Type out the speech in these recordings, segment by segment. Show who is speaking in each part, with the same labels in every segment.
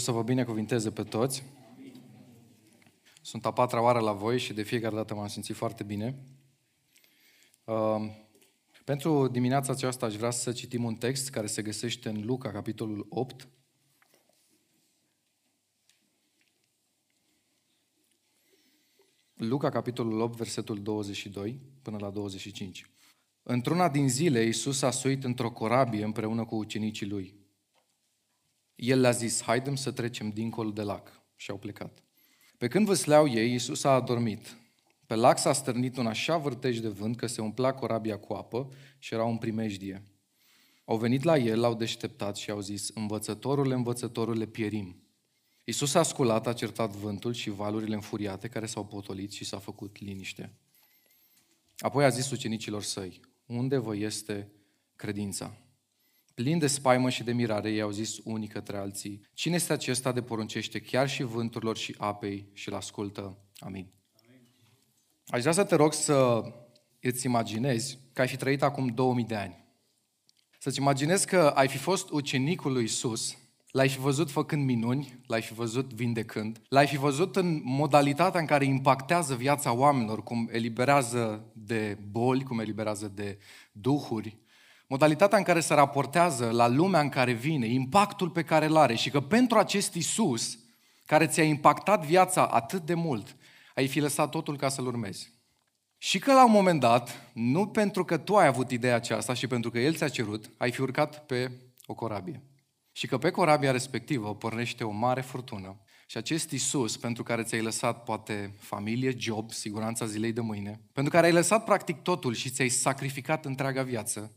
Speaker 1: Dumnezeu să vă binecuvinteze pe toți. Sunt a patra oară la voi și de fiecare dată m-am simțit foarte bine. Uh, pentru dimineața aceasta aș vrea să citim un text care se găsește în Luca, capitolul 8. Luca, capitolul 8, versetul 22 până la 25. Într-una din zile, Iisus a suit într-o corabie împreună cu ucenicii lui. El le-a zis, haidem să trecem dincolo de lac. Și au plecat. Pe când văsleau ei, Iisus a adormit. Pe lac s-a stârnit un așa vârtej de vânt că se umplea corabia cu apă și era un primejdie. Au venit la el, l-au deșteptat și au zis, învățătorule, învățătorule, pierim. Iisus a sculat, a certat vântul și valurile înfuriate care s-au potolit și s-a făcut liniște. Apoi a zis ucenicilor săi, unde vă este credința? Plin de spaimă și de mirare, ei au zis unii către alții, cine este acesta de poruncește chiar și vânturilor și apei și îl ascultă? Amin. Aș vrea să te rog să îți imaginezi că ai fi trăit acum 2000 de ani. Să-ți imaginezi că ai fi fost ucenicul lui Isus, l-ai fi văzut făcând minuni, l-ai fi văzut vindecând, l-ai fi văzut în modalitatea în care impactează viața oamenilor, cum eliberează de boli, cum eliberează de duhuri, modalitatea în care se raportează la lumea în care vine, impactul pe care îl are și că pentru acest Isus, care ți-a impactat viața atât de mult, ai fi lăsat totul ca să-L urmezi. Și că la un moment dat, nu pentru că tu ai avut ideea aceasta și pentru că El ți-a cerut, ai fi urcat pe o corabie. Și că pe corabia respectivă pornește o mare furtună. Și acest Isus, pentru care ți-ai lăsat poate familie, job, siguranța zilei de mâine, pentru care ai lăsat practic totul și ți-ai sacrificat întreaga viață,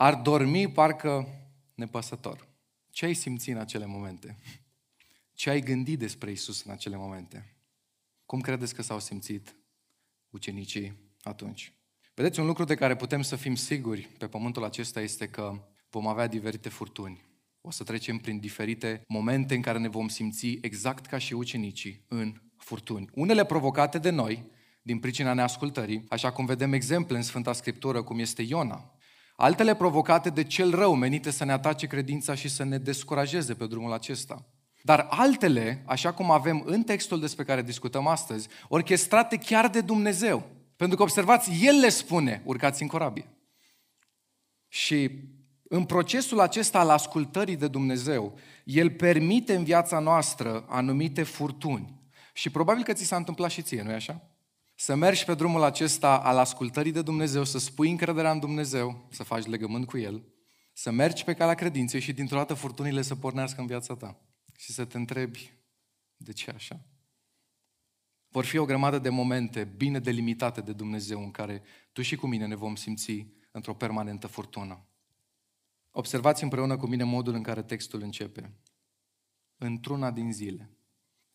Speaker 1: ar dormi parcă nepăsător. Ce ai simțit în acele momente? Ce ai gândit despre Isus în acele momente? Cum credeți că s-au simțit ucenicii atunci? Vedeți, un lucru de care putem să fim siguri pe pământul acesta este că vom avea diferite furtuni. O să trecem prin diferite momente în care ne vom simți exact ca și ucenicii în furtuni. Unele provocate de noi, din pricina neascultării, așa cum vedem exemple în Sfânta Scriptură, cum este Iona, altele provocate de cel rău menite să ne atace credința și să ne descurajeze pe drumul acesta. Dar altele, așa cum avem în textul despre care discutăm astăzi, orchestrate chiar de Dumnezeu. Pentru că observați, El le spune, urcați în corabie. Și în procesul acesta al ascultării de Dumnezeu, El permite în viața noastră anumite furtuni. Și probabil că ți s-a întâmplat și ție, nu-i așa? Să mergi pe drumul acesta al ascultării de Dumnezeu, să spui încrederea în Dumnezeu, să faci legământ cu El, să mergi pe calea credinței și dintr-o dată furtunile să pornească în viața ta. Și să te întrebi, de ce așa? Vor fi o grămadă de momente bine delimitate de Dumnezeu în care tu și cu mine ne vom simți într-o permanentă furtună. Observați împreună cu mine modul în care textul începe. Într-una din zile.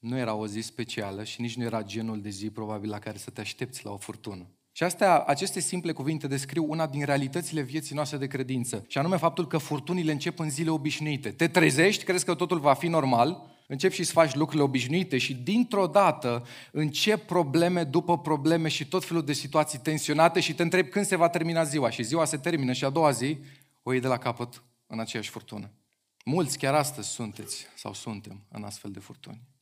Speaker 1: Nu era o zi specială și nici nu era genul de zi probabil la care să te aștepți la o furtună. Și astea, aceste simple cuvinte descriu una din realitățile vieții noastre de credință, și anume faptul că furtunile încep în zile obișnuite. Te trezești, crezi că totul va fi normal, începi și să faci lucrurile obișnuite și dintr-o dată încep probleme după probleme și tot felul de situații tensionate și te întrebi când se va termina ziua. Și ziua se termină și a doua zi o iei de la capăt în aceeași furtună. Mulți chiar astăzi sunteți sau suntem în astfel de furtuni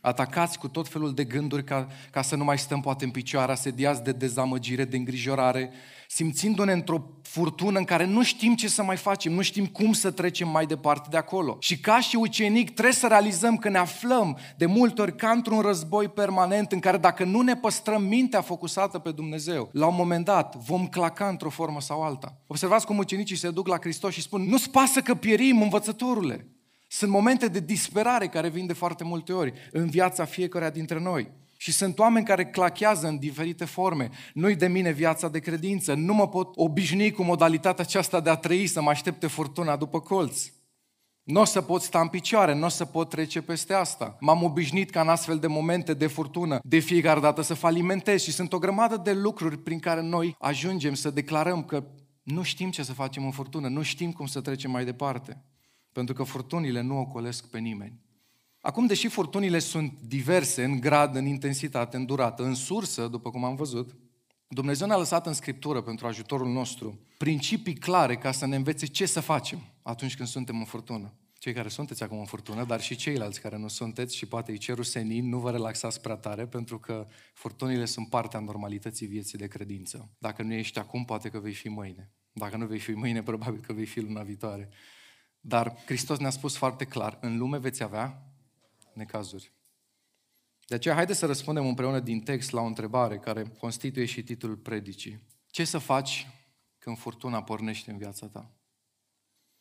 Speaker 1: atacați cu tot felul de gânduri ca, ca să nu mai stăm poate în picioare, asediați de dezamăgire, de îngrijorare, simțindu-ne într-o furtună în care nu știm ce să mai facem, nu știm cum să trecem mai departe de acolo. Și ca și ucenic trebuie să realizăm că ne aflăm de multe ori ca într-un război permanent în care dacă nu ne păstrăm mintea focusată pe Dumnezeu, la un moment dat vom claca într-o formă sau alta. Observați cum ucenicii se duc la Hristos și spun, nu-ți pasă că pierim, învățătorule. Sunt momente de disperare care vin de foarte multe ori în viața fiecăruia dintre noi. Și sunt oameni care clachează în diferite forme. Nu-i de mine viața de credință, nu mă pot obișnui cu modalitatea aceasta de a trăi, să mă aștepte furtuna după colț. Nu o să pot sta în picioare, nu o să pot trece peste asta. M-am obișnuit ca în astfel de momente de furtună de fiecare dată să falimentez și sunt o grămadă de lucruri prin care noi ajungem să declarăm că nu știm ce să facem în furtună, nu știm cum să trecem mai departe pentru că furtunile nu ocolesc pe nimeni. Acum, deși furtunile sunt diverse în grad, în intensitate, în durată, în sursă, după cum am văzut, Dumnezeu ne-a lăsat în Scriptură pentru ajutorul nostru principii clare ca să ne învețe ce să facem atunci când suntem în furtună. cei care sunteți acum în furtună, dar și ceilalți care nu sunteți și poate îi cerul senin, nu vă relaxați prea tare, pentru că furtunile sunt partea normalității vieții de credință. Dacă nu ești acum, poate că vei fi mâine. Dacă nu vei fi mâine, probabil că vei fi luna viitoare. Dar Hristos ne-a spus foarte clar, în lume veți avea necazuri. De aceea, haideți să răspundem împreună din text la o întrebare care constituie și titlul predicii. Ce să faci când furtuna pornește în viața ta?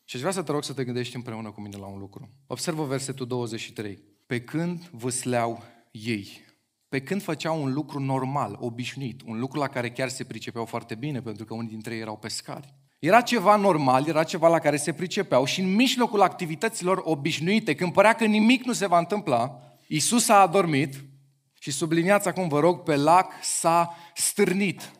Speaker 1: Și aș vrea să te rog să te gândești împreună cu mine la un lucru. Observă versetul 23. Pe când vâsleau ei, pe când făceau un lucru normal, obișnuit, un lucru la care chiar se pricepeau foarte bine, pentru că unii dintre ei erau pescari. Era ceva normal, era ceva la care se pricepeau și în mijlocul activităților obișnuite, când părea că nimic nu se va întâmpla, Isus a adormit și subliniați acum, vă rog, pe lac s-a stârnit.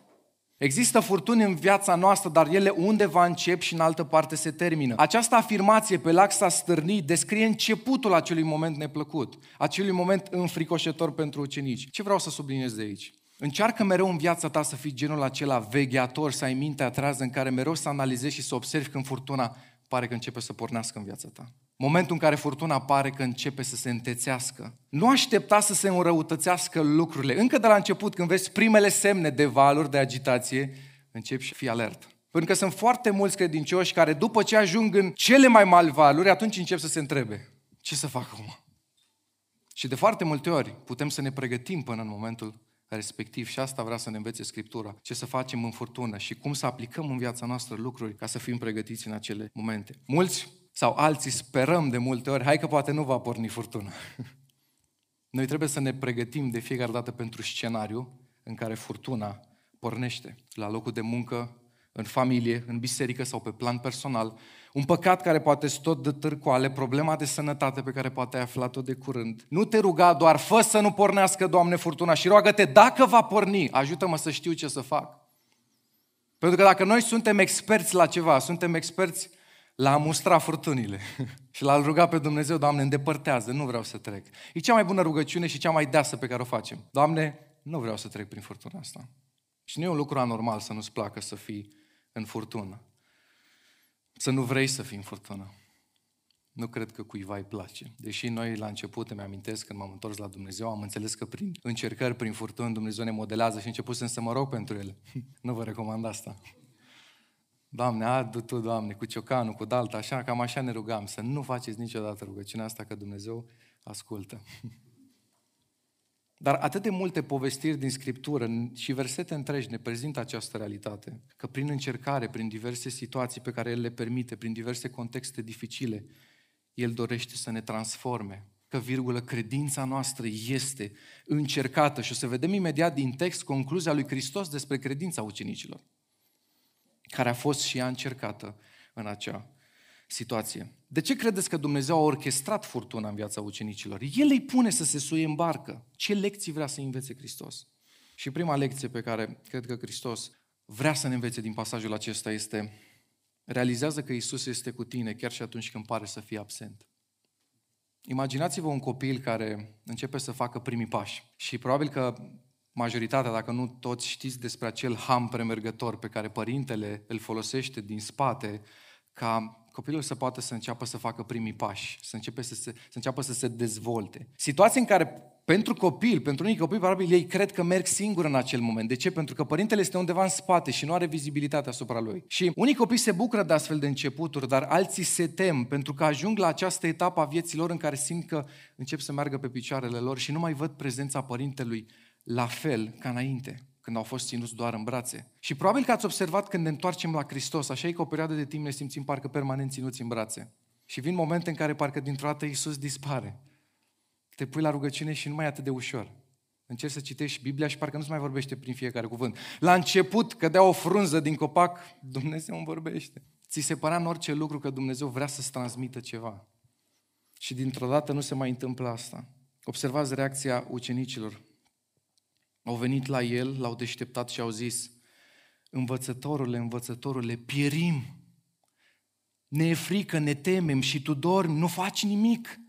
Speaker 1: Există furtuni în viața noastră, dar ele undeva încep și în altă parte se termină. Această afirmație pe lac s-a stârnit descrie începutul acelui moment neplăcut, acelui moment înfricoșător pentru ucenici. Ce vreau să subliniez de aici? Încearcă mereu în viața ta să fii genul acela vegheator, să ai mintea trează în care mereu să analizezi și să observi când furtuna pare că începe să pornească în viața ta. Momentul în care furtuna apare că începe să se întețească. Nu aștepta să se înrăutățească lucrurile. Încă de la început, când vezi primele semne de valuri, de agitație, începi și fii alert. Pentru că sunt foarte mulți credincioși care după ce ajung în cele mai mari valuri, atunci încep să se întrebe. Ce să fac acum? Și de foarte multe ori putem să ne pregătim până în momentul respectiv și asta vrea să ne învețe Scriptura, ce să facem în furtună și cum să aplicăm în viața noastră lucruri ca să fim pregătiți în acele momente. Mulți sau alții sperăm de multe ori, hai că poate nu va porni furtuna. Noi trebuie să ne pregătim de fiecare dată pentru scenariu în care furtuna pornește. La locul de muncă, în familie, în biserică sau pe plan personal, un păcat care poate tot de târcoale, problema de sănătate pe care poate ai aflat-o de curând. Nu te ruga doar, fă să nu pornească, Doamne, furtuna și roagă-te, dacă va porni, ajută-mă să știu ce să fac. Pentru că dacă noi suntem experți la ceva, suntem experți la a mustra furtunile și la a ruga pe Dumnezeu, Doamne, îndepărtează, nu vreau să trec. E cea mai bună rugăciune și cea mai deasă pe care o facem. Doamne, nu vreau să trec prin furtuna asta. Și nu e un lucru anormal să nu-ți placă să fii în furtună. Să nu vrei să fii în furtună. Nu cred că cuiva îi place. Deși noi la început îmi amintesc când m-am întors la Dumnezeu, am înțeles că prin încercări, prin furtuni, Dumnezeu ne modelează și început să mă rog pentru ele. nu vă recomand asta. Doamne, adu Tu, Doamne, cu ciocanul, cu dalta, așa, cam așa ne rugam, să nu faceți niciodată rugăciunea asta, că Dumnezeu ascultă. Dar atât de multe povestiri din Scriptură și versete întregi ne prezintă această realitate, că prin încercare, prin diverse situații pe care El le permite, prin diverse contexte dificile, El dorește să ne transforme, că, virgulă, credința noastră este încercată și o să vedem imediat din text concluzia lui Hristos despre credința ucenicilor, care a fost și ea încercată în acea situație. De ce credeți că Dumnezeu a orchestrat furtuna în viața ucenicilor? El îi pune să se suie în barcă. Ce lecții vrea să învețe Hristos? Și prima lecție pe care cred că Hristos vrea să ne învețe din pasajul acesta este realizează că Isus este cu tine chiar și atunci când pare să fie absent. Imaginați-vă un copil care începe să facă primii pași și probabil că majoritatea, dacă nu toți, știți despre acel ham premergător pe care părintele îl folosește din spate ca copilul să poată să înceapă să facă primii pași, să, începe să, se, să înceapă să se dezvolte. Situații în care pentru copil, pentru unii copii, probabil ei cred că merg singur în acel moment. De ce? Pentru că părintele este undeva în spate și nu are vizibilitate asupra lui. Și unii copii se bucură de astfel de începuturi, dar alții se tem pentru că ajung la această etapă a vieții lor în care simt că încep să meargă pe picioarele lor și nu mai văd prezența părintelui la fel ca înainte când au fost ținuți doar în brațe. Și probabil că ați observat când ne întoarcem la Hristos, așa e că o perioadă de timp ne simțim parcă permanent ținuți în brațe. Și vin momente în care parcă dintr-o dată Iisus dispare. Te pui la rugăciune și nu mai e atât de ușor. Încerci să citești Biblia și parcă nu-ți mai vorbește prin fiecare cuvânt. La început cădea o frunză din copac, Dumnezeu îmi vorbește. Ți se părea în orice lucru că Dumnezeu vrea să-ți transmită ceva. Și dintr-o dată nu se mai întâmplă asta. Observați reacția ucenicilor. Au venit la el, l-au deșteptat și au zis, învățătorule, învățătorule, pierim, ne e frică, ne temem și tu dormi, nu faci nimic.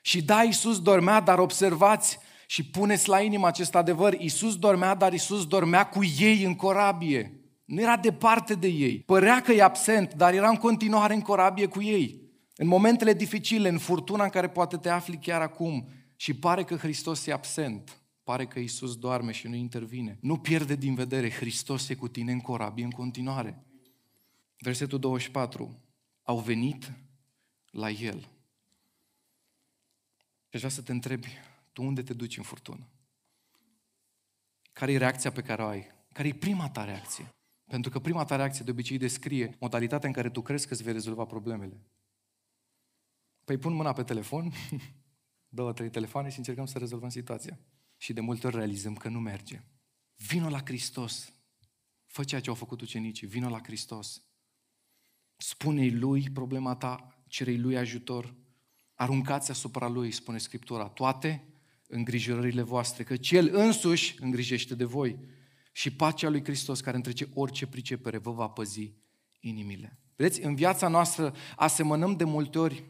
Speaker 1: Și da, Iisus dormea, dar observați și puneți la inimă acest adevăr, Iisus dormea, dar Iisus dormea cu ei în corabie. Nu era departe de ei. Părea că e absent, dar era în continuare în corabie cu ei. În momentele dificile, în furtuna în care poate te afli chiar acum și pare că Hristos e absent, pare că Isus doarme și nu intervine. Nu pierde din vedere, Hristos e cu tine în corabie în continuare. Versetul 24. Au venit la El. Și aș vrea să te întrebi, tu unde te duci în furtună? Care e reacția pe care o ai? Care e prima ta reacție? Pentru că prima ta reacție de obicei descrie modalitatea în care tu crezi că îți vei rezolva problemele. Păi pun mâna pe telefon, două, trei telefoane și încercăm să rezolvăm situația. Și de multe ori realizăm că nu merge. Vino la Hristos. Fă ceea ce au făcut ucenicii. Vino la Hristos. Spune-i Lui problema ta, cerei Lui ajutor. Aruncați asupra Lui, spune Scriptura, toate îngrijorările voastre, că El însuși îngrijește de voi. Și pacea lui Hristos, care întrece orice pricepere, vă va păzi inimile. Vedeți, în viața noastră asemănăm de multe ori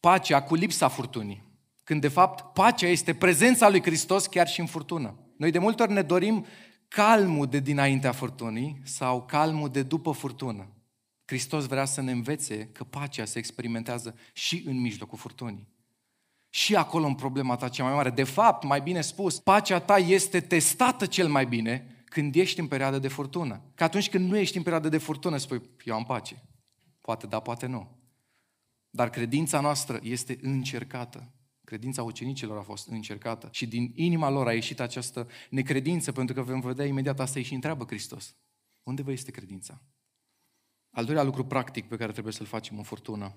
Speaker 1: pacea cu lipsa furtunii. Când de fapt pacea este prezența lui Hristos chiar și în furtună. Noi de multe ori ne dorim calmul de dinaintea furtunii sau calmul de după furtună. Hristos vrea să ne învețe că pacea se experimentează și în mijlocul furtunii. Și acolo în problema ta cea mai mare. De fapt, mai bine spus, pacea ta este testată cel mai bine când ești în perioadă de furtună. Că atunci când nu ești în perioadă de furtună, spui, eu am pace. Poate da, poate nu. Dar credința noastră este încercată. Credința ucenicilor a fost încercată și din inima lor a ieșit această necredință, pentru că vom vedea imediat asta și întreabă Hristos. Unde vă este credința? Al doilea lucru practic pe care trebuie să-l facem în furtună,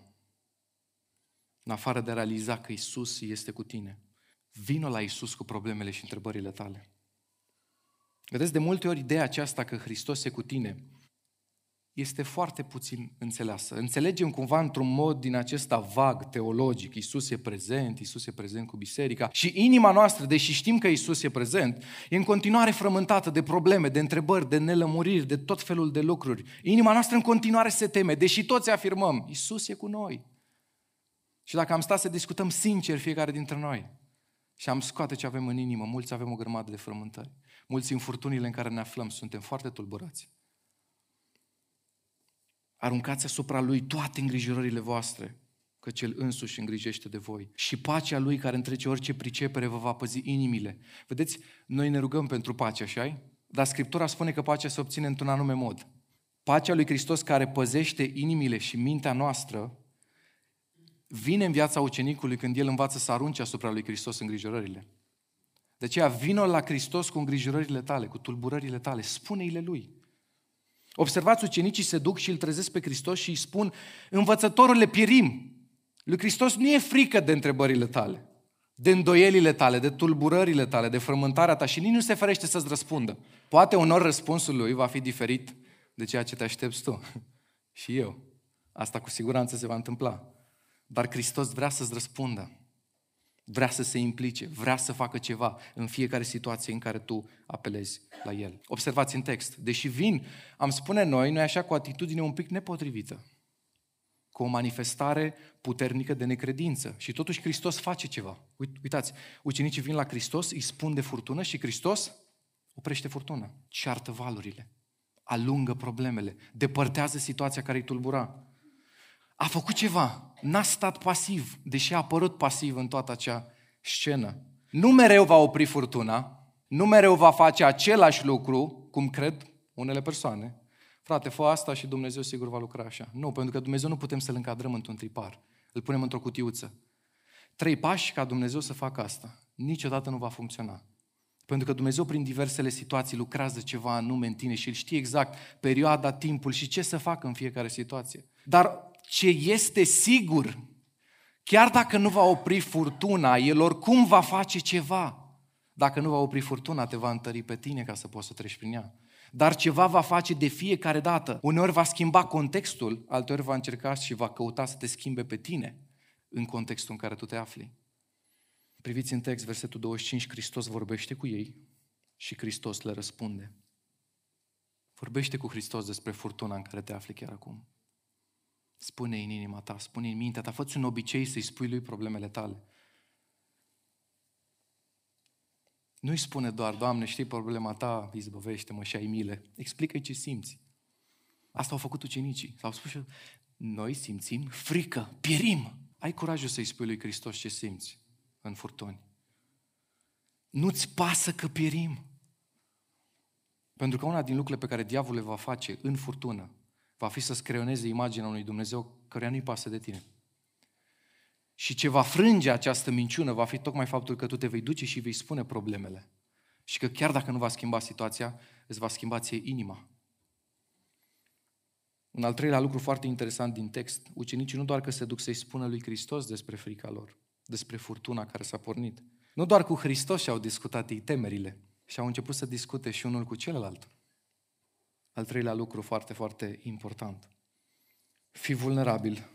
Speaker 1: în afară de a realiza că Isus este cu tine, vină la Isus cu problemele și întrebările tale. Vedeți, de multe ori ideea aceasta că Hristos e cu tine este foarte puțin înțeleasă. Înțelegem cumva într-un mod din acesta vag, teologic, Isus e prezent, Isus e prezent cu biserica și inima noastră, deși știm că Isus e prezent, e în continuare frământată de probleme, de întrebări, de nelămuriri, de tot felul de lucruri. Inima noastră în continuare se teme, deși toți afirmăm, Isus e cu noi. Și dacă am stat să discutăm sincer fiecare dintre noi și am scoate ce avem în inimă, mulți avem o grămadă de frământări. Mulți în furtunile în care ne aflăm suntem foarte tulburați. Aruncați asupra Lui toate îngrijorările voastre, că Cel însuși îngrijește de voi. Și pacea Lui care întrece orice pricepere vă va păzi inimile. Vedeți, noi ne rugăm pentru pace, așa Dar Scriptura spune că pacea se obține într-un anume mod. Pacea lui Hristos care păzește inimile și mintea noastră vine în viața ucenicului când el învață să arunce asupra lui Hristos îngrijorările. De aceea vină la Hristos cu îngrijorările tale, cu tulburările tale, spune-i-le Lui. Observați, ucenicii se duc și îl trezesc pe Hristos și îi spun, învățătorule, pierim. Lui Hristos nu e frică de întrebările tale, de îndoielile tale, de tulburările tale, de frământarea ta și nici nu se ferește să-ți răspundă. Poate unor răspunsul lui va fi diferit de ceea ce te aștepți tu. și eu. Asta cu siguranță se va întâmpla. Dar Hristos vrea să-ți răspundă vrea să se implice, vrea să facă ceva în fiecare situație în care tu apelezi la El. Observați în text, deși vin, am spune noi, noi așa cu atitudine un pic nepotrivită, cu o manifestare puternică de necredință. Și totuși Hristos face ceva. Uitați, ucenicii vin la Hristos, îi spun de furtună și Hristos oprește furtuna, ceartă valurile, alungă problemele, depărtează situația care îi tulbura a făcut ceva, n-a stat pasiv, deși a apărut pasiv în toată acea scenă. Nu mereu va opri furtuna, nu mereu va face același lucru, cum cred unele persoane. Frate, fă asta și Dumnezeu sigur va lucra așa. Nu, pentru că Dumnezeu nu putem să-L încadrăm într-un tripar. Îl punem într-o cutiuță. Trei pași ca Dumnezeu să facă asta. Niciodată nu va funcționa. Pentru că Dumnezeu prin diversele situații lucrează ceva anume în tine și El știe exact perioada, timpul și ce să facă în fiecare situație. Dar ce este sigur, chiar dacă nu va opri furtuna, el oricum va face ceva. Dacă nu va opri furtuna, te va întări pe tine ca să poți să treci prin ea. Dar ceva va face de fiecare dată. Uneori va schimba contextul, alteori va încerca și va căuta să te schimbe pe tine în contextul în care tu te afli. Priviți în text, versetul 25, Hristos vorbește cu ei și Hristos le răspunde. Vorbește cu Hristos despre furtuna în care te afli chiar acum. Spune în inima ta, spune în mintea ta, fă un obicei să-i spui lui problemele tale. Nu-i spune doar, Doamne, știi problema ta, izbăvește-mă și ai mile. Explică-i ce simți. Asta au făcut ucenicii. S-au spus și noi simțim frică, pierim. Ai curajul să-i spui lui Hristos ce simți în furtuni. Nu-ți pasă că pierim. Pentru că una din lucrurile pe care diavolul le va face în furtună va fi să-ți creioneze imaginea unui Dumnezeu căruia nu-i pasă de tine. Și ce va frânge această minciună va fi tocmai faptul că tu te vei duce și vei spune problemele. Și că chiar dacă nu va schimba situația, îți va schimba ție inima. Un al treilea lucru foarte interesant din text, ucenicii nu doar că se duc să-i spună lui Hristos despre frica lor, despre furtuna care s-a pornit. Nu doar cu Hristos și-au discutat ei temerile, și au început să discute și unul cu celălalt. Al treilea lucru foarte, foarte important. Fii vulnerabil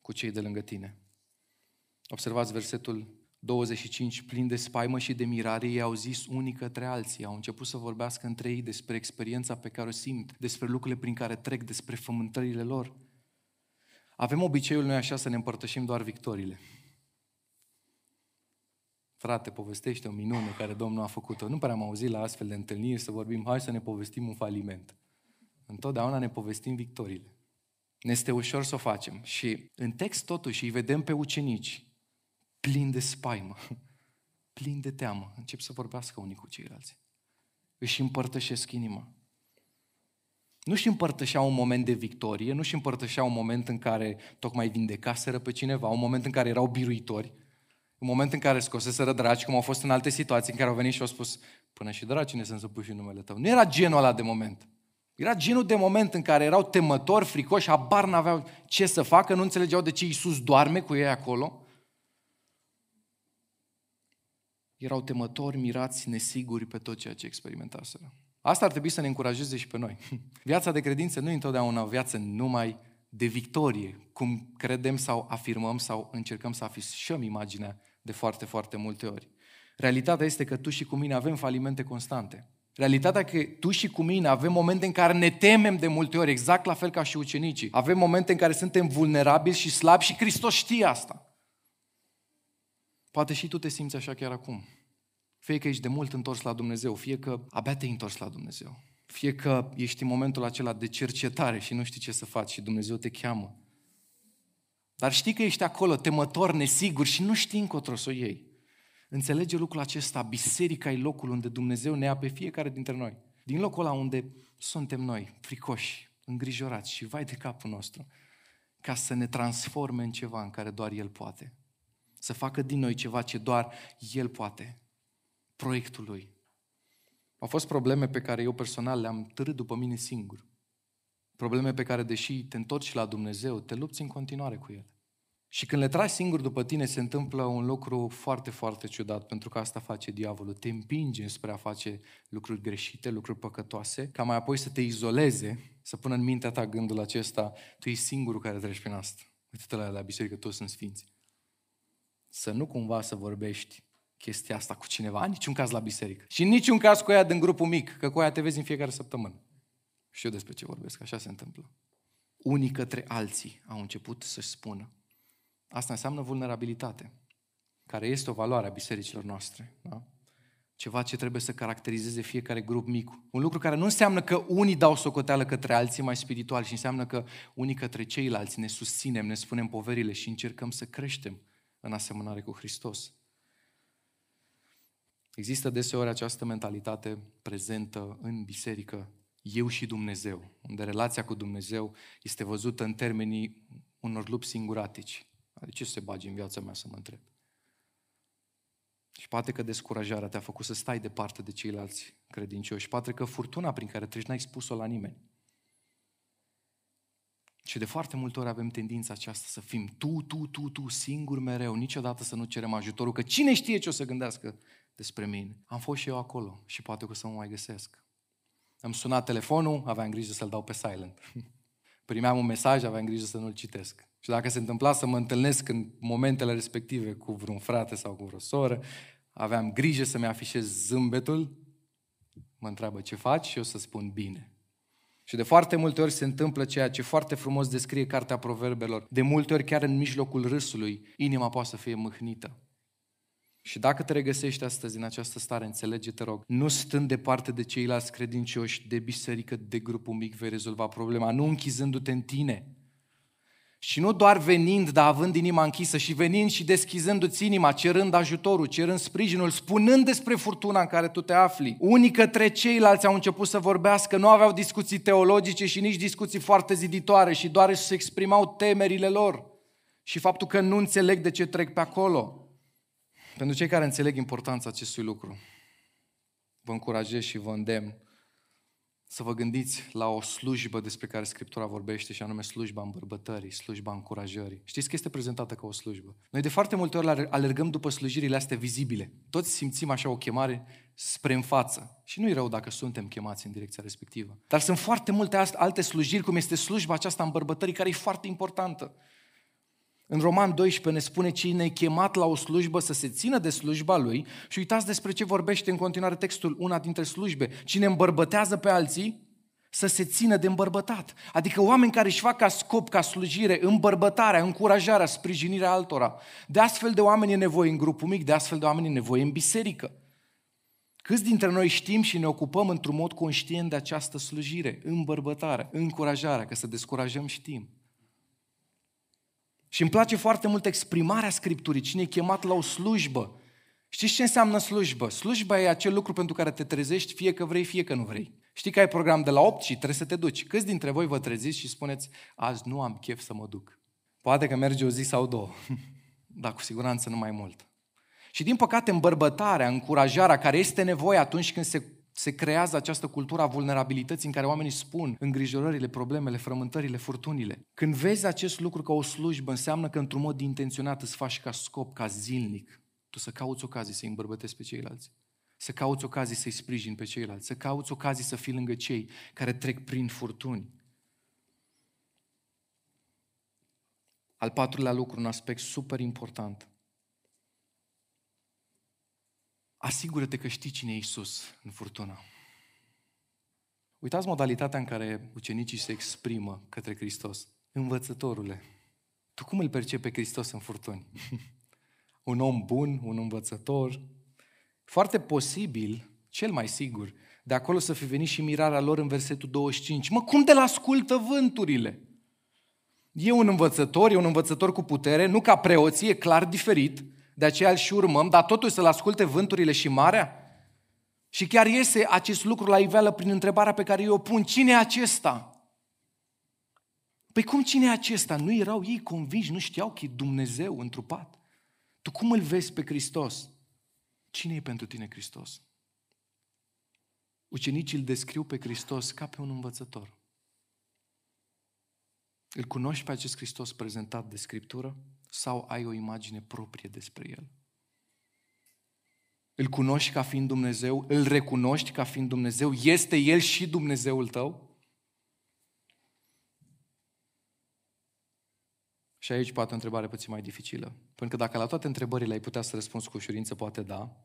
Speaker 1: cu cei de lângă tine. Observați versetul 25, plin de spaimă și de mirare, ei au zis unii către alții, au început să vorbească între ei despre experiența pe care o simt, despre lucrurile prin care trec, despre fământările lor. Avem obiceiul noi așa să ne împărtășim doar victoriile. Frate, povestește o minune care Domnul a făcut-o. Nu prea am auzit la astfel de întâlniri să vorbim, hai să ne povestim un faliment. Întotdeauna ne povestim victoriile. Ne este ușor să o facem. Și în text totuși îi vedem pe ucenici plin de spaimă, plin de teamă. Încep să vorbească unii cu ceilalți. Își împărtășesc inima. Nu și împărtășeau un moment de victorie, nu și împărtășeau un moment în care tocmai vindecaseră pe cineva, un moment în care erau biruitori, un moment în care scoseseră dragi, cum au fost în alte situații în care au venit și au spus, până și dragi ne sunt să pui și numele tău. Nu era genul ăla de moment. Era genul de moment în care erau temători, fricoși, abar n-aveau ce să facă, nu înțelegeau de ce Iisus doarme cu ei acolo. erau temători, mirați, nesiguri pe tot ceea ce experimentaseră. Asta ar trebui să ne încurajeze și pe noi. Viața de credință nu e întotdeauna o viață numai de victorie, cum credem sau afirmăm sau încercăm să afișăm imaginea de foarte, foarte multe ori. Realitatea este că tu și cu mine avem falimente constante. Realitatea că tu și cu mine avem momente în care ne temem de multe ori, exact la fel ca și ucenicii. Avem momente în care suntem vulnerabili și slabi și Hristos știe asta. Poate și tu te simți așa chiar acum. Fie că ești de mult întors la Dumnezeu, fie că abia te-ai întors la Dumnezeu. Fie că ești în momentul acela de cercetare și nu știi ce să faci și Dumnezeu te cheamă. Dar știi că ești acolo temător, nesigur și nu știi încotro să o iei. Înțelege lucrul acesta, biserica e locul unde Dumnezeu ne ia pe fiecare dintre noi. Din locul ăla unde suntem noi, fricoși, îngrijorați și vai de capul nostru, ca să ne transforme în ceva în care doar El poate să facă din noi ceva ce doar El poate. Proiectul Lui. Au fost probleme pe care eu personal le-am târât după mine singur. Probleme pe care, deși te întorci la Dumnezeu, te lupți în continuare cu ele. Și când le tragi singur după tine, se întâmplă un lucru foarte, foarte ciudat, pentru că asta face diavolul. Te împinge spre a face lucruri greșite, lucruri păcătoase, ca mai apoi să te izoleze, să pună în mintea ta gândul acesta, tu ești singurul care treci prin asta. Uite-te la, la biserică, toți sunt sfinți să nu cumva să vorbești chestia asta cu cineva, în niciun caz la biserică. Și în niciun caz cu ea din grupul mic, că cu ea te vezi în fiecare săptămână. Știu despre ce vorbesc, așa se întâmplă. Unii către alții au început să-și spună. Asta înseamnă vulnerabilitate, care este o valoare a bisericilor noastre. Da? Ceva ce trebuie să caracterizeze fiecare grup mic. Un lucru care nu înseamnă că unii dau socoteală către alții mai spirituali, ci înseamnă că unii către ceilalți ne susținem, ne spunem poverile și încercăm să creștem în asemănare cu Hristos. Există deseori această mentalitate prezentă în biserică, eu și Dumnezeu, unde relația cu Dumnezeu este văzută în termenii unor lupți singuratici. De ce se bagi în viața mea să mă întreb? Și poate că descurajarea te-a făcut să stai departe de ceilalți credincioși. Poate că furtuna prin care treci n-ai spus-o la nimeni. Și de foarte multe ori avem tendința aceasta să fim tu, tu, tu, tu, singur mereu, niciodată să nu cerem ajutorul, că cine știe ce o să gândească despre mine. Am fost și eu acolo și poate că o să mă mai găsesc. Am sunat telefonul, aveam grijă să-l dau pe silent. Primeam un mesaj, aveam grijă să nu-l citesc. Și dacă se întâmpla să mă întâlnesc în momentele respective cu vreun frate sau cu vreo soră, aveam grijă să-mi afișez zâmbetul, mă întreabă ce faci și eu să spun bine. Și de foarte multe ori se întâmplă ceea ce foarte frumos descrie Cartea Proverbelor. De multe ori, chiar în mijlocul râsului, inima poate să fie mâhnită. Și dacă te regăsești astăzi în această stare, înțelege, te rog, nu stând departe de ceilalți credincioși, de biserică, de grupul mic, vei rezolva problema, nu închizându-te în tine, Și nu doar venind, dar având inima închisă, și venind și deschizându-ți inima, cerând ajutorul, cerând sprijinul, spunând despre furtuna în care tu te afli. Unii către ceilalți au început să vorbească, nu aveau discuții teologice și nici discuții foarte ziditoare și doar își exprimau temerile lor și faptul că nu înțeleg de ce trec pe acolo. Pentru cei care înțeleg importanța acestui lucru, vă încurajez și vă îndemn să vă gândiți la o slujbă despre care Scriptura vorbește și anume slujba îmbărbătării, slujba încurajării. Știți că este prezentată ca o slujbă. Noi de foarte multe ori alergăm după slujirile astea vizibile. Toți simțim așa o chemare spre în față. Și nu e rău dacă suntem chemați în direcția respectivă. Dar sunt foarte multe alte slujiri, cum este slujba aceasta îmbărbătării, care e foarte importantă. În Roman 12 ne spune cine e chemat la o slujbă să se țină de slujba lui și uitați despre ce vorbește în continuare textul, una dintre slujbe. Cine îmbărbătează pe alții, să se țină de îmbărbătat. Adică oameni care își fac ca scop, ca slujire, îmbărbătarea, încurajarea, sprijinirea altora. De astfel de oameni e nevoie în grupul mic, de astfel de oameni e nevoie în biserică. Câți dintre noi știm și ne ocupăm într-un mod conștient de această slujire, îmbărbătarea, încurajarea, că să descurajăm știm. Și îmi place foarte mult exprimarea Scripturii, cine e chemat la o slujbă. Știți ce înseamnă slujbă? Slujba e acel lucru pentru care te trezești fie că vrei, fie că nu vrei. Știi că ai program de la 8 și trebuie să te duci. Câți dintre voi vă treziți și spuneți, azi nu am chef să mă duc? Poate că merge o zi sau două, dar cu siguranță nu mai mult. Și din păcate îmbărbătarea, încurajarea care este nevoie atunci când se se creează această cultură a vulnerabilității în care oamenii spun îngrijorările, problemele, frământările, furtunile. Când vezi acest lucru ca o slujbă, înseamnă că într-un mod intenționat îți faci ca scop, ca zilnic, tu să cauți ocazii să-i îmbărbătezi pe ceilalți. Să cauți ocazii să-i sprijin pe ceilalți. Să cauți ocazii să fii lângă cei care trec prin furtuni. Al patrulea lucru, un aspect super important. Asigură-te că știi cine e Isus în furtună. Uitați modalitatea în care ucenicii se exprimă către Hristos. Învățătorule, tu cum îl percepi pe Hristos în furtuni? un om bun, un învățător? Foarte posibil, cel mai sigur, de acolo să fi venit și mirarea lor în versetul 25. Mă, cum de la ascultă vânturile? E un învățător, e un învățător cu putere, nu ca preoție, e clar diferit, de aceea îl și urmăm, dar totuși să-l asculte vânturile și marea? Și chiar iese acest lucru la iveală prin întrebarea pe care eu o pun. Cine e acesta? Păi cum cine e acesta? Nu erau ei convinși, nu știau că e Dumnezeu întrupat. Tu cum îl vezi pe Hristos? Cine e pentru tine Hristos? Ucenicii îl descriu pe Hristos ca pe un învățător. Îl cunoști pe acest Hristos prezentat de Scriptură sau ai o imagine proprie despre El? Îl cunoști ca fiind Dumnezeu? Îl recunoști ca fiind Dumnezeu? Este El și Dumnezeul tău? Și aici poate o întrebare puțin mai dificilă. Pentru că dacă la toate întrebările ai putea să răspunzi cu ușurință, poate da,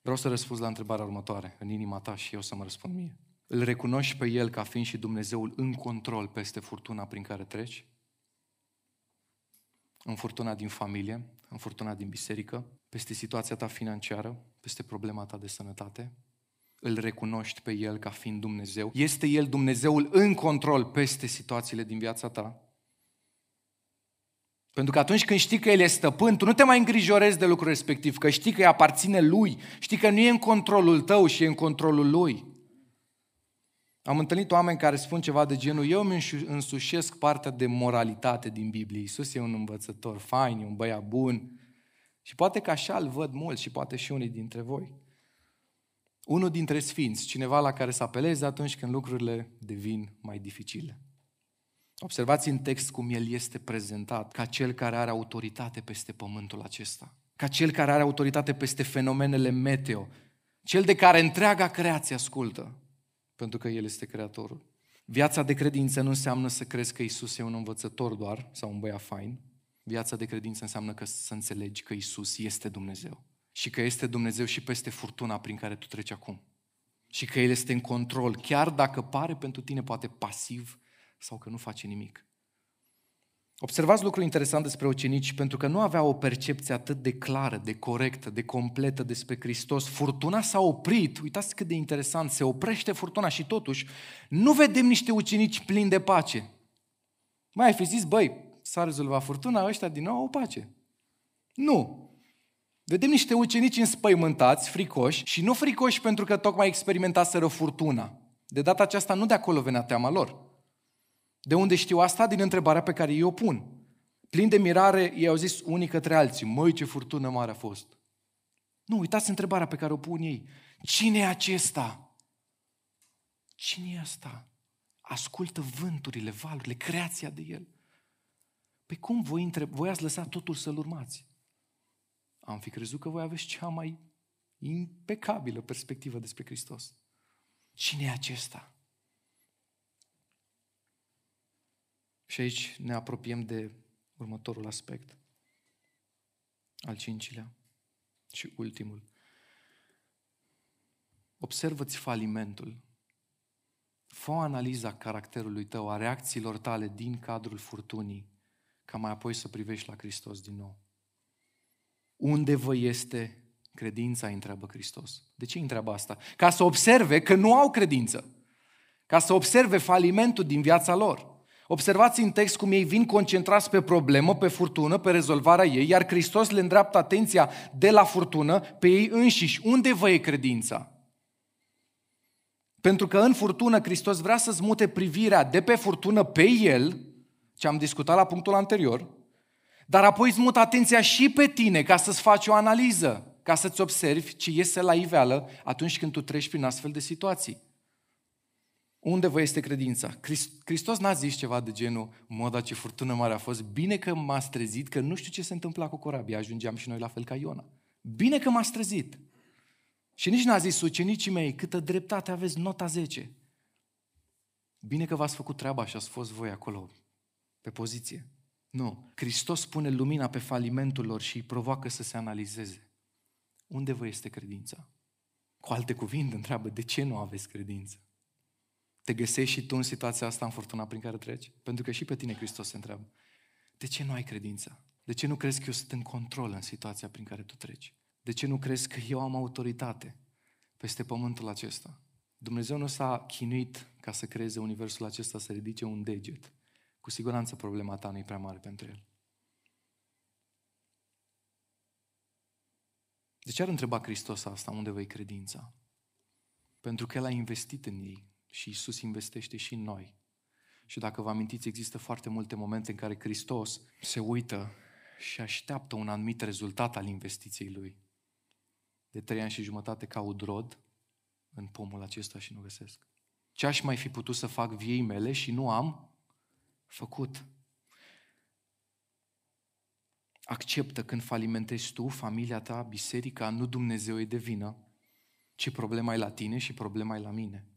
Speaker 1: vreau să răspunzi la întrebarea următoare, în inima ta și eu să mă răspund mie. Îl recunoști pe El ca fiind și Dumnezeul în control peste furtuna prin care treci? În furtuna din familie, în furtuna din biserică, peste situația ta financiară, peste problema ta de sănătate? Îl recunoști pe El ca fiind Dumnezeu? Este El Dumnezeul în control peste situațiile din viața ta? Pentru că atunci când știi că El e stăpân, tu nu te mai îngrijorezi de lucrul respectiv, că știi că îi aparține Lui, știi că nu e în controlul tău și e în controlul Lui. Am întâlnit oameni care spun ceva de genul, eu îmi însușesc partea de moralitate din Biblie. Iisus e un învățător fain, e un băiat bun. Și poate că așa îl văd mulți și poate și unii dintre voi. Unul dintre sfinți, cineva la care să apelezi atunci când lucrurile devin mai dificile. Observați în text cum el este prezentat ca cel care are autoritate peste pământul acesta, ca cel care are autoritate peste fenomenele meteo, cel de care întreaga creație ascultă pentru că El este Creatorul. Viața de credință nu înseamnă să crezi că Isus e un învățător doar sau un băiat fain. Viața de credință înseamnă că să înțelegi că Isus este Dumnezeu și că este Dumnezeu și peste furtuna prin care tu treci acum. Și că El este în control, chiar dacă pare pentru tine poate pasiv sau că nu face nimic. Observați lucrul interesant despre ucenici, pentru că nu aveau o percepție atât de clară, de corectă, de completă despre Hristos. Furtuna s-a oprit, uitați cât de interesant, se oprește furtuna și totuși nu vedem niște ucenici plini de pace. Mai ai fi zis, băi, s-a rezolvat furtuna, ăștia din nou au pace. Nu. Vedem niște ucenici înspăimântați, fricoși și nu fricoși pentru că tocmai experimentaseră furtuna. De data aceasta nu de acolo venea teama lor. De unde știu asta? Din întrebarea pe care ei o pun. Plin de mirare, ei au zis unii către alții, măi ce furtună mare a fost. Nu, uitați întrebarea pe care o pun ei. Cine e acesta? Cine e asta? Ascultă vânturile, valurile, creația de el. Păi cum voi, întreb, voi ați lăsat totul să-l urmați? Am fi crezut că voi aveți cea mai impecabilă perspectivă despre Hristos. Cine e acesta? Și aici ne apropiem de următorul aspect, al cincilea și ultimul. Observă-ți falimentul. Fă o analiză a caracterului tău, a reacțiilor tale din cadrul furtunii, ca mai apoi să privești la Hristos din nou. Unde vă este credința, întreabă Hristos. De ce întreabă asta? Ca să observe că nu au credință. Ca să observe falimentul din viața lor. Observați în text cum ei vin concentrați pe problemă, pe furtună, pe rezolvarea ei, iar Hristos le îndreaptă atenția de la furtună pe ei înșiși. Unde vă e credința? Pentru că în furtună Hristos vrea să-ți mute privirea de pe furtună pe El, ce am discutat la punctul anterior, dar apoi îți mut atenția și pe tine ca să-ți faci o analiză, ca să-ți observi ce iese la iveală atunci când tu treci prin astfel de situații. Unde vă este credința? Hristos n-a zis ceva de genul, moda ce furtună mare a fost, bine că m-a trezit, că nu știu ce se întâmpla cu corabia, ajungeam și noi la fel ca Iona. Bine că m-a trezit. Și nici n-a zis ucenicii mei, câtă dreptate aveți, nota 10. Bine că v-ați făcut treaba și ați fost voi acolo, pe poziție. Nu. Hristos pune lumina pe falimentul lor și îi provoacă să se analizeze. Unde vă este credința? Cu alte cuvinte, întreabă, de ce nu aveți credință? Te găsești și tu în situația asta, în furtuna prin care treci? Pentru că și pe tine Hristos se întreabă. De ce nu ai credință? De ce nu crezi că eu sunt în control în situația prin care tu treci? De ce nu crezi că eu am autoritate peste pământul acesta? Dumnezeu nu s-a chinuit ca să creeze universul acesta să ridice un deget. Cu siguranță problema ta nu e prea mare pentru el. De ce ar întreba Hristos asta? Unde vei credința? Pentru că El a investit în ei și Isus investește și în noi. Și dacă vă amintiți, există foarte multe momente în care Hristos se uită și așteaptă un anumit rezultat al investiției Lui. De trei ani și jumătate caut rod în pomul acesta și nu găsesc. Ce aș mai fi putut să fac viei mele și nu am făcut? Acceptă când falimentezi tu, familia ta, biserica, nu Dumnezeu e de vină, ci problema e la tine și problema e la mine.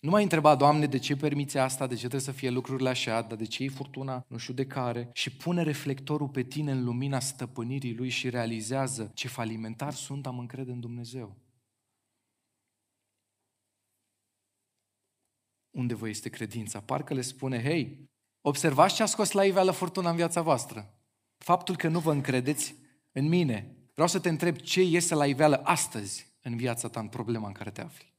Speaker 1: Nu mai întreba, Doamne, de ce permiți asta, de ce trebuie să fie lucrurile așa, dar de ce e furtuna, nu știu de care, și pune reflectorul pe tine în lumina stăpânirii Lui și realizează ce falimentar sunt, am încredere în Dumnezeu. Unde vă este credința? Parcă le spune, hei, observați ce a scos la iveală furtuna în viața voastră. Faptul că nu vă încredeți în mine. Vreau să te întreb ce iese la iveală astăzi în viața ta, în problema în care te afli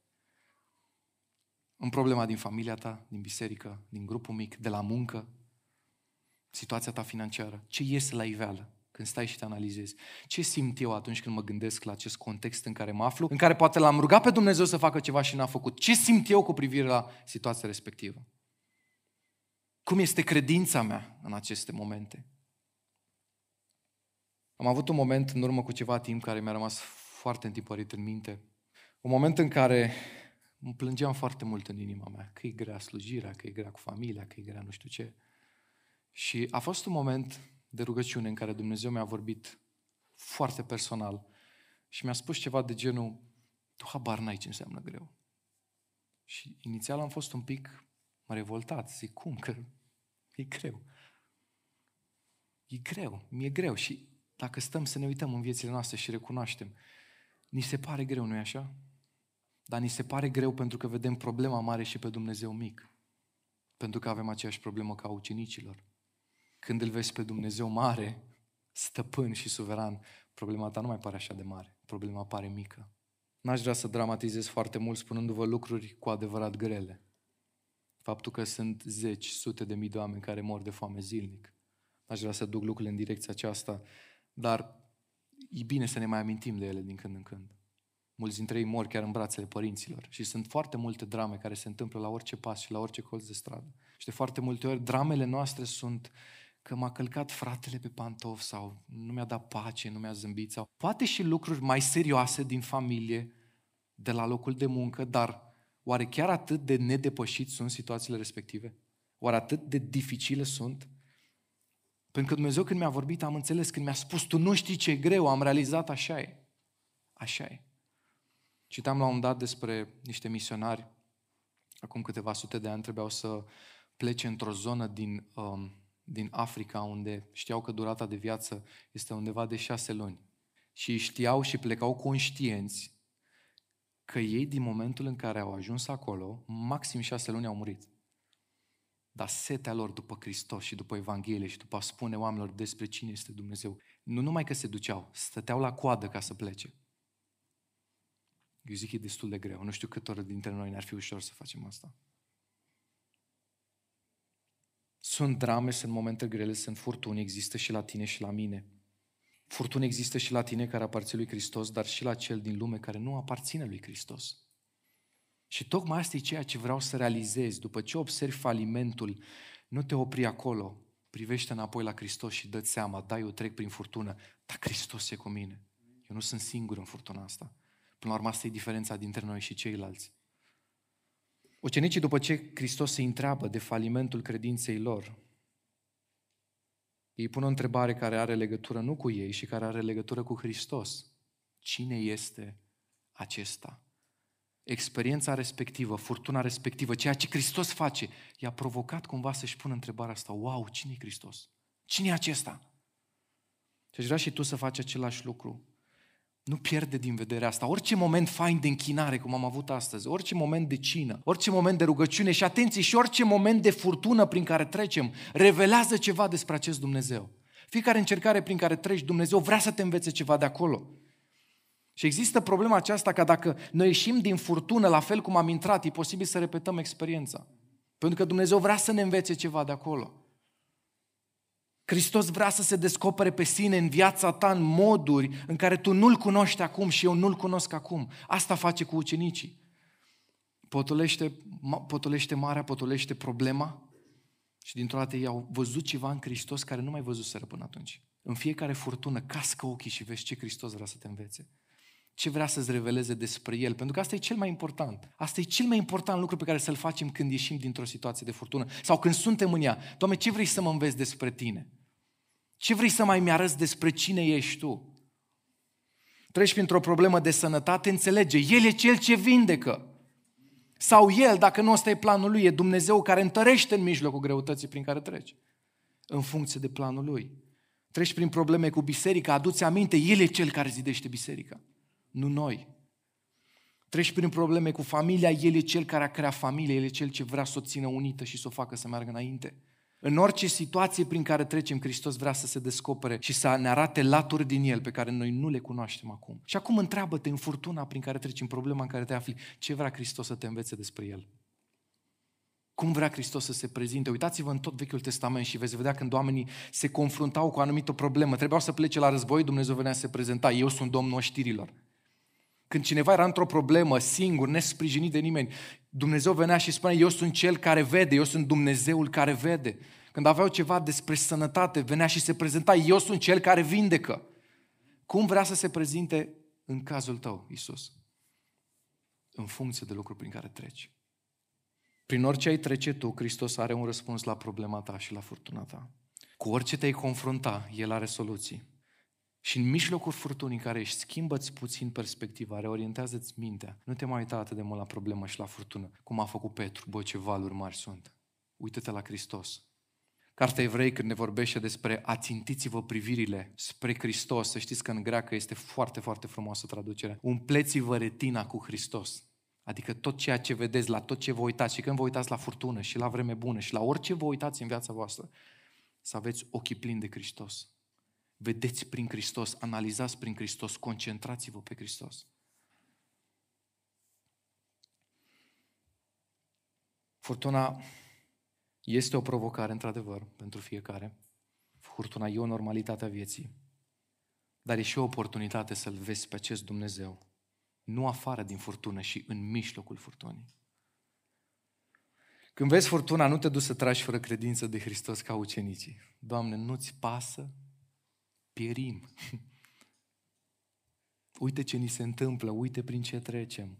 Speaker 1: în problema din familia ta, din biserică, din grupul mic, de la muncă, situația ta financiară, ce iese la iveală când stai și te analizezi. Ce simt eu atunci când mă gândesc la acest context în care mă aflu, în care poate l-am rugat pe Dumnezeu să facă ceva și n-a făcut. Ce simt eu cu privire la situația respectivă? Cum este credința mea în aceste momente? Am avut un moment în urmă cu ceva timp care mi-a rămas foarte întipărit în minte. Un moment în care Mă plângeam foarte mult în inima mea, că e grea slujirea, că e grea cu familia, că e grea nu știu ce. Și a fost un moment de rugăciune în care Dumnezeu mi-a vorbit foarte personal și mi-a spus ceva de genul, tu habar n-ai ce înseamnă greu. Și inițial am fost un pic revoltat, zic, cum, că e greu. E greu, mi-e greu și dacă stăm să ne uităm în viețile noastre și recunoaștem, ni se pare greu, nu-i așa? Dar ni se pare greu pentru că vedem problema mare și pe Dumnezeu mic. Pentru că avem aceeași problemă ca ucenicilor. Când îl vezi pe Dumnezeu mare, stăpân și suveran, problema ta nu mai pare așa de mare. Problema pare mică. N-aș vrea să dramatizez foarte mult spunându-vă lucruri cu adevărat grele. Faptul că sunt zeci, sute de mii de oameni care mor de foame zilnic. Aș vrea să duc lucrurile în direcția aceasta, dar e bine să ne mai amintim de ele din când în când. Mulți dintre ei mor chiar în brațele părinților. Și sunt foarte multe drame care se întâmplă la orice pas și la orice colț de stradă. Și de foarte multe ori dramele noastre sunt că m-a călcat fratele pe pantof sau nu mi-a dat pace, nu mi-a zâmbit sau poate și lucruri mai serioase din familie, de la locul de muncă, dar oare chiar atât de nedepășit sunt situațiile respective? Oare atât de dificile sunt? Pentru că Dumnezeu când mi-a vorbit am înțeles, când mi-a spus tu nu știi ce e greu, am realizat așa e. Așa e. Citam la un dat despre niște misionari, acum câteva sute de ani trebuiau să plece într-o zonă din, um, din Africa unde știau că durata de viață este undeva de șase luni. Și știau și plecau conștienți că ei, din momentul în care au ajuns acolo, maxim șase luni au murit. Dar setea lor după Hristos și după Evanghelie și după a spune oamenilor despre cine este Dumnezeu, nu numai că se duceau, stăteau la coadă ca să plece. Eu zic că e destul de greu. Nu știu cât ori dintre noi ne-ar fi ușor să facem asta. Sunt drame, sunt momente grele, sunt furtuni, există și la tine și la mine. Furtuni există și la tine care aparține lui Hristos, dar și la cel din lume care nu aparține lui Hristos. Și tocmai asta e ceea ce vreau să realizezi. După ce observi falimentul, nu te opri acolo. Privește înapoi la Hristos și dă seama, da, eu trec prin furtună, dar Hristos e cu mine. Eu nu sunt singur în furtuna asta. Până la urmă, asta e diferența dintre noi și ceilalți. Ucenicii, după ce Hristos se întreabă de falimentul credinței lor, ei pun o întrebare care are legătură nu cu ei și care are legătură cu Hristos. Cine este acesta? Experiența respectivă, furtuna respectivă, ceea ce Hristos face, i-a provocat cumva să-și pună întrebarea asta. Wow, cine e Hristos? Cine e acesta? Și aș vrea și tu să faci același lucru. Nu pierde din vedere asta. Orice moment fain de închinare, cum am avut astăzi, orice moment de cină, orice moment de rugăciune și atenție și orice moment de furtună prin care trecem, revelează ceva despre acest Dumnezeu. Fiecare încercare prin care treci, Dumnezeu vrea să te învețe ceva de acolo. Și există problema aceasta că dacă noi ieșim din furtună la fel cum am intrat, e posibil să repetăm experiența. Pentru că Dumnezeu vrea să ne învețe ceva de acolo. Hristos vrea să se descopere pe sine în viața ta în moduri în care tu nu-L cunoști acum și eu nu-L cunosc acum. Asta face cu ucenicii. Potolește, potolește marea, potolește problema și dintr-o dată ei au văzut ceva în Hristos care nu mai văzuseră până atunci. În fiecare furtună cască ochii și vezi ce Hristos vrea să te învețe. Ce vrea să-ți reveleze despre El. Pentru că asta e cel mai important. Asta e cel mai important lucru pe care să-l facem când ieșim dintr-o situație de furtună. Sau când suntem în ea. Doamne, ce vrei să mă înveți despre Tine? Ce vrei să mai mi-arăți despre cine ești tu? Treci printr-o problemă de sănătate, înțelege, El e Cel ce vindecă. Sau El, dacă nu ăsta e planul Lui, e Dumnezeu care întărește în mijlocul greutății prin care treci. În funcție de planul Lui. Treci prin probleme cu biserica, aduți aminte, El e Cel care zidește biserica, nu noi. Treci prin probleme cu familia, El e Cel care a creat familia, El e Cel ce vrea să o țină unită și să o facă să meargă înainte. În orice situație prin care trecem, Hristos vrea să se descopere și să ne arate laturi din El pe care noi nu le cunoaștem acum. Și acum întreabă-te în furtuna prin care trecem, problema în care te afli, ce vrea Hristos să te învețe despre El? Cum vrea Hristos să se prezinte? Uitați-vă în tot Vechiul Testament și veți vedea când oamenii se confruntau cu o anumită problemă, trebuiau să plece la război, Dumnezeu venea să se prezenta, eu sunt Domnul oștirilor. Când cineva era într-o problemă, singur, nesprijinit de nimeni, Dumnezeu venea și spunea, eu sunt cel care vede, eu sunt Dumnezeul care vede. Când aveau ceva despre sănătate, venea și se prezenta, eu sunt cel care vindecă. Cum vrea să se prezinte în cazul tău, Isus? În funcție de lucruri prin care treci. Prin orice ai trece tu, Hristos are un răspuns la problema ta și la furtuna ta. Cu orice te-ai confrunta, El are soluții. Și în mijlocul furtunii în care ești, schimbă-ți puțin perspectiva, reorientează-ți mintea. Nu te mai uita atât de mult la problemă și la furtună, cum a făcut Petru. Bă, ce valuri mari sunt. Uită-te la Hristos. Cartea Evrei, când ne vorbește despre ațintiți-vă privirile spre Hristos, să știți că în greacă este foarte, foarte frumoasă traducerea. Umpleți-vă retina cu Hristos. Adică tot ceea ce vedeți, la tot ce vă uitați și când vă uitați la furtună și la vreme bună și la orice vă uitați în viața voastră, să aveți ochii plini de Hristos. Vedeți prin Hristos, analizați prin Hristos, concentrați-vă pe Hristos. Furtuna este o provocare, într-adevăr, pentru fiecare. Furtuna e o normalitate a vieții. Dar e și o oportunitate să-L vezi pe acest Dumnezeu. Nu afară din furtună și în mijlocul furtunii. Când vezi furtuna, nu te duci să tragi fără credință de Hristos ca ucenicii. Doamne, nu-ți pasă? Pierim. Uite ce ni se întâmplă, uite prin ce trecem.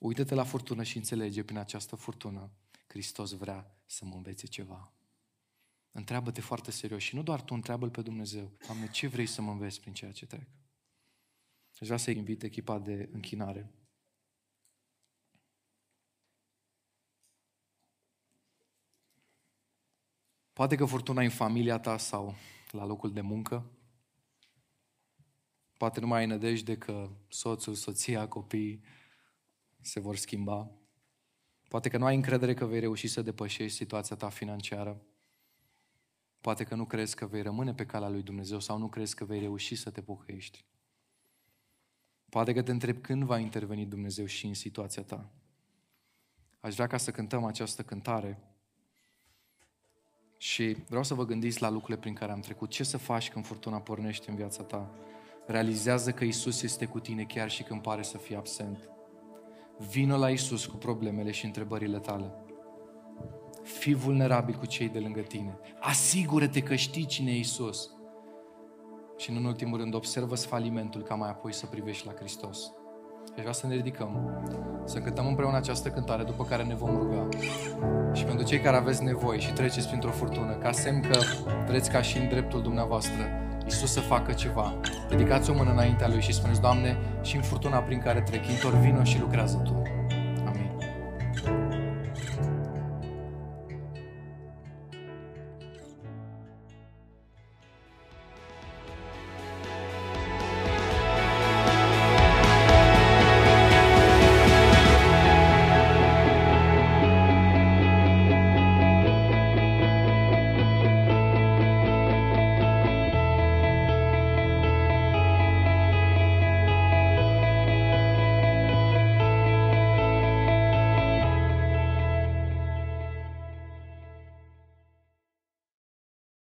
Speaker 1: Uită-te la furtună și înțelege prin această furtună Hristos vrea să mă învețe ceva. Întreabă-te foarte serios și nu doar tu, întreabă-L pe Dumnezeu. Doamne, ce vrei să mă înveți prin ceea ce trec? Aș vrea să invit echipa de închinare. Poate că furtuna în familia ta sau la locul de muncă. Poate nu mai ai nădejde că soțul, soția, copiii se vor schimba. Poate că nu ai încredere că vei reuși să depășești situația ta financiară. Poate că nu crezi că vei rămâne pe calea lui Dumnezeu sau nu crezi că vei reuși să te pocăiești. Poate că te întrebi când va interveni Dumnezeu și în situația ta. Aș vrea ca să cântăm această cântare și vreau să vă gândiți la lucrurile prin care am trecut. Ce să faci când furtuna pornește în viața ta? Realizează că Isus este cu tine chiar și când pare să fie absent. Vină la Isus cu problemele și întrebările tale. Fii vulnerabil cu cei de lângă tine. Asigură-te că știi cine e Isus. Și în ultimul rând, observă falimentul ca mai apoi să privești la Hristos. Și vreau să ne ridicăm, să cântăm împreună această cântare, după care ne vom ruga. Și pentru cei care aveți nevoie și treceți printr-o furtună, ca semn că vreți ca și în dreptul dumneavoastră, Iisus să facă ceva, ridicați o mână înaintea Lui și spuneți, Doamne, și în furtuna prin care trec, intervină și lucrează Tu.